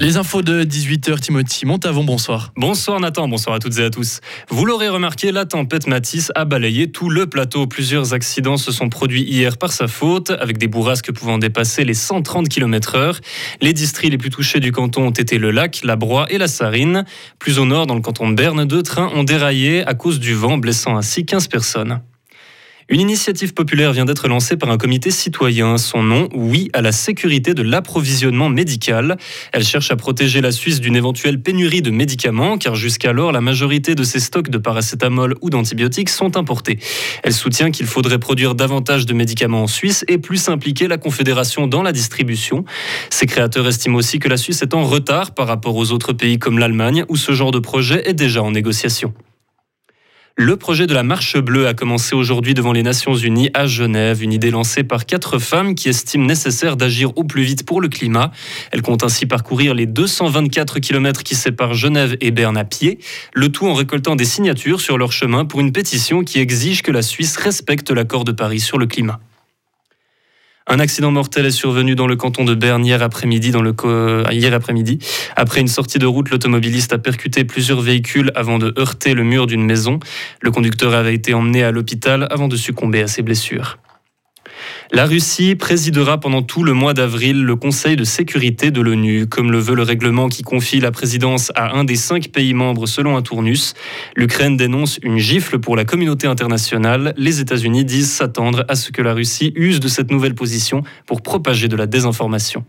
Les infos de 18h, Timothy Montavon, bonsoir. Bonsoir Nathan, bonsoir à toutes et à tous. Vous l'aurez remarqué, la tempête Matisse a balayé tout le plateau. Plusieurs accidents se sont produits hier par sa faute, avec des bourrasques pouvant dépasser les 130 km/h. Les districts les plus touchés du canton ont été le lac, la Broye et la Sarine. Plus au nord, dans le canton de Berne, deux trains ont déraillé à cause du vent, blessant ainsi 15 personnes. Une initiative populaire vient d'être lancée par un comité citoyen. Son nom, Oui à la sécurité de l'approvisionnement médical. Elle cherche à protéger la Suisse d'une éventuelle pénurie de médicaments, car jusqu'alors, la majorité de ses stocks de paracétamol ou d'antibiotiques sont importés. Elle soutient qu'il faudrait produire davantage de médicaments en Suisse et plus impliquer la Confédération dans la distribution. Ses créateurs estiment aussi que la Suisse est en retard par rapport aux autres pays comme l'Allemagne, où ce genre de projet est déjà en négociation. Le projet de la Marche Bleue a commencé aujourd'hui devant les Nations Unies à Genève, une idée lancée par quatre femmes qui estiment nécessaire d'agir au plus vite pour le climat. Elles comptent ainsi parcourir les 224 km qui séparent Genève et Berne à pied, le tout en récoltant des signatures sur leur chemin pour une pétition qui exige que la Suisse respecte l'accord de Paris sur le climat. Un accident mortel est survenu dans le canton de Berne hier après-midi. Le hier après-midi, après une sortie de route, l'automobiliste a percuté plusieurs véhicules avant de heurter le mur d'une maison. Le conducteur avait été emmené à l'hôpital avant de succomber à ses blessures. La Russie présidera pendant tout le mois d'avril le Conseil de sécurité de l'ONU, comme le veut le règlement qui confie la présidence à un des cinq pays membres selon un tournus. L'Ukraine dénonce une gifle pour la communauté internationale. Les États-Unis disent s'attendre à ce que la Russie use de cette nouvelle position pour propager de la désinformation.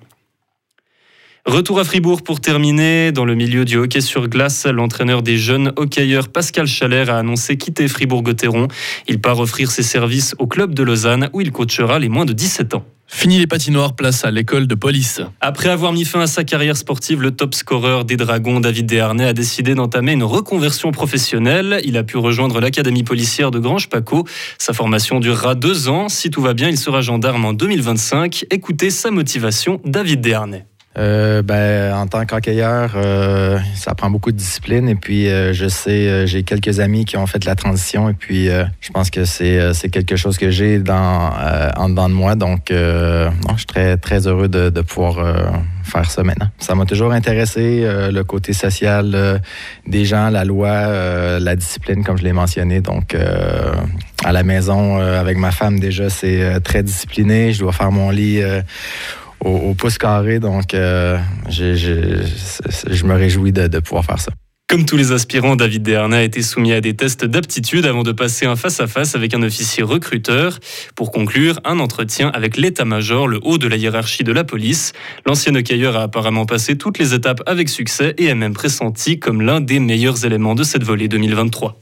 Retour à Fribourg pour terminer. Dans le milieu du hockey sur glace, l'entraîneur des jeunes hockeyeurs Pascal Chalère a annoncé quitter Fribourg-Gotteron. Il part offrir ses services au club de Lausanne où il coachera les moins de 17 ans. Fini les patinoires, place à l'école de police. Après avoir mis fin à sa carrière sportive, le top scoreur des Dragons, David Desharnais, a décidé d'entamer une reconversion professionnelle. Il a pu rejoindre l'académie policière de Grange-Paco. Sa formation durera deux ans. Si tout va bien, il sera gendarme en 2025. Écoutez sa motivation, David Desharnais. Euh, ben, en tant qu'hockeyeur, euh, ça prend beaucoup de discipline. Et puis, euh, je sais, euh, j'ai quelques amis qui ont fait la transition. Et puis, je pense que c'est, c'est quelque chose que j'ai dans, en dedans de moi. Donc, non, je suis très, très heureux de, de pouvoir faire ça maintenant. Ça m'a toujours intéressé, le côté social des gens, la loi, la discipline, comme je l'ai mentionné. Donc, à la maison, avec ma femme, déjà, c'est très discipliné. Je dois faire mon lit au, pouce carré. Donc, euh, je, me réjouis de, pouvoir faire ça. Comme tous les aspirants, David Dernay a été soumis à des tests d'aptitude avant de passer un face-à-face avec un officier recruteur. Pour conclure, un entretien avec l'état-major, le haut de la hiérarchie de la police. L'ancien hockeyeur a apparemment passé toutes les étapes avec succès et est même pressenti comme l'un des meilleurs éléments de cette volée 2023.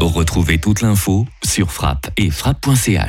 Retrouvez toute l'info sur frappe et frappe.ch.